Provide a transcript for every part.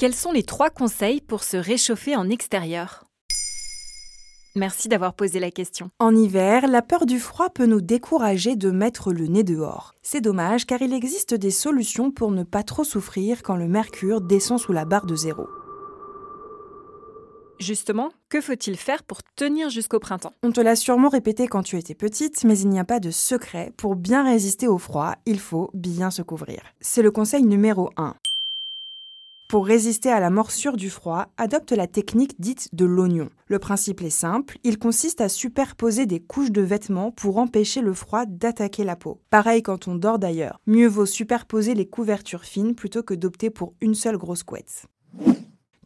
Quels sont les trois conseils pour se réchauffer en extérieur? Merci d'avoir posé la question. En hiver, la peur du froid peut nous décourager de mettre le nez dehors. C'est dommage car il existe des solutions pour ne pas trop souffrir quand le mercure descend sous la barre de zéro. Justement, que faut-il faire pour tenir jusqu'au printemps? On te l'a sûrement répété quand tu étais petite, mais il n'y a pas de secret. Pour bien résister au froid, il faut bien se couvrir. C'est le conseil numéro 1. Pour résister à la morsure du froid, adopte la technique dite de l'oignon. Le principe est simple, il consiste à superposer des couches de vêtements pour empêcher le froid d'attaquer la peau. Pareil quand on dort d'ailleurs, mieux vaut superposer les couvertures fines plutôt que d'opter pour une seule grosse couette.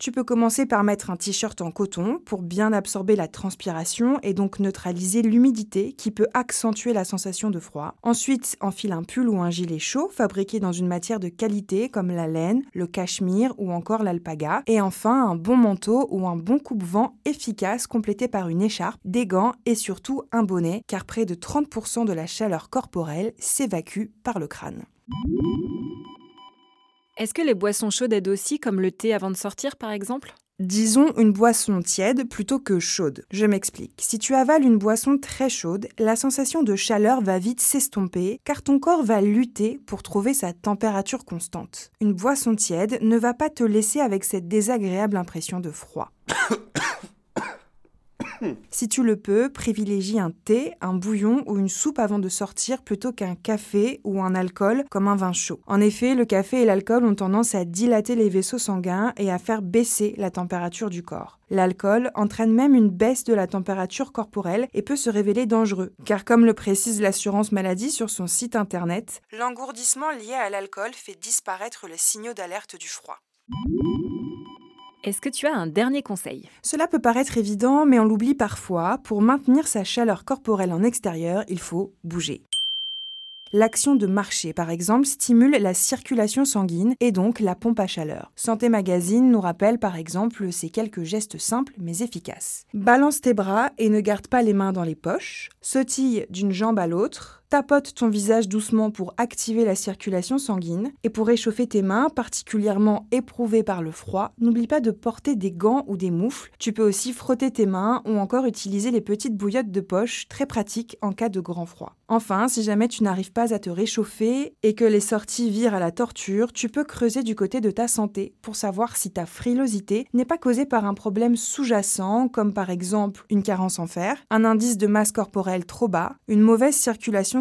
Tu peux commencer par mettre un t-shirt en coton pour bien absorber la transpiration et donc neutraliser l'humidité qui peut accentuer la sensation de froid. Ensuite, enfile un pull ou un gilet chaud fabriqué dans une matière de qualité comme la laine, le cachemire ou encore l'alpaga. Et enfin, un bon manteau ou un bon coupe-vent efficace complété par une écharpe, des gants et surtout un bonnet car près de 30% de la chaleur corporelle s'évacue par le crâne. Est-ce que les boissons chaudes aident aussi, comme le thé avant de sortir par exemple? Disons une boisson tiède plutôt que chaude. Je m'explique. Si tu avales une boisson très chaude, la sensation de chaleur va vite s'estomper car ton corps va lutter pour trouver sa température constante. Une boisson tiède ne va pas te laisser avec cette désagréable impression de froid. Si tu le peux, privilégie un thé, un bouillon ou une soupe avant de sortir plutôt qu'un café ou un alcool comme un vin chaud. En effet, le café et l'alcool ont tendance à dilater les vaisseaux sanguins et à faire baisser la température du corps. L'alcool entraîne même une baisse de la température corporelle et peut se révéler dangereux, car comme le précise l'assurance maladie sur son site internet, l'engourdissement lié à l'alcool fait disparaître les signaux d'alerte du froid. Est-ce que tu as un dernier conseil? Cela peut paraître évident, mais on l'oublie parfois. Pour maintenir sa chaleur corporelle en extérieur, il faut bouger. L'action de marcher, par exemple, stimule la circulation sanguine et donc la pompe à chaleur. Santé Magazine nous rappelle par exemple ces quelques gestes simples mais efficaces. Balance tes bras et ne garde pas les mains dans les poches. Sautille d'une jambe à l'autre. Tapote ton visage doucement pour activer la circulation sanguine. Et pour réchauffer tes mains, particulièrement éprouvées par le froid, n'oublie pas de porter des gants ou des moufles. Tu peux aussi frotter tes mains ou encore utiliser les petites bouillottes de poche, très pratiques en cas de grand froid. Enfin, si jamais tu n'arrives pas à te réchauffer et que les sorties virent à la torture, tu peux creuser du côté de ta santé pour savoir si ta frilosité n'est pas causée par un problème sous-jacent, comme par exemple une carence en fer, un indice de masse corporelle trop bas, une mauvaise circulation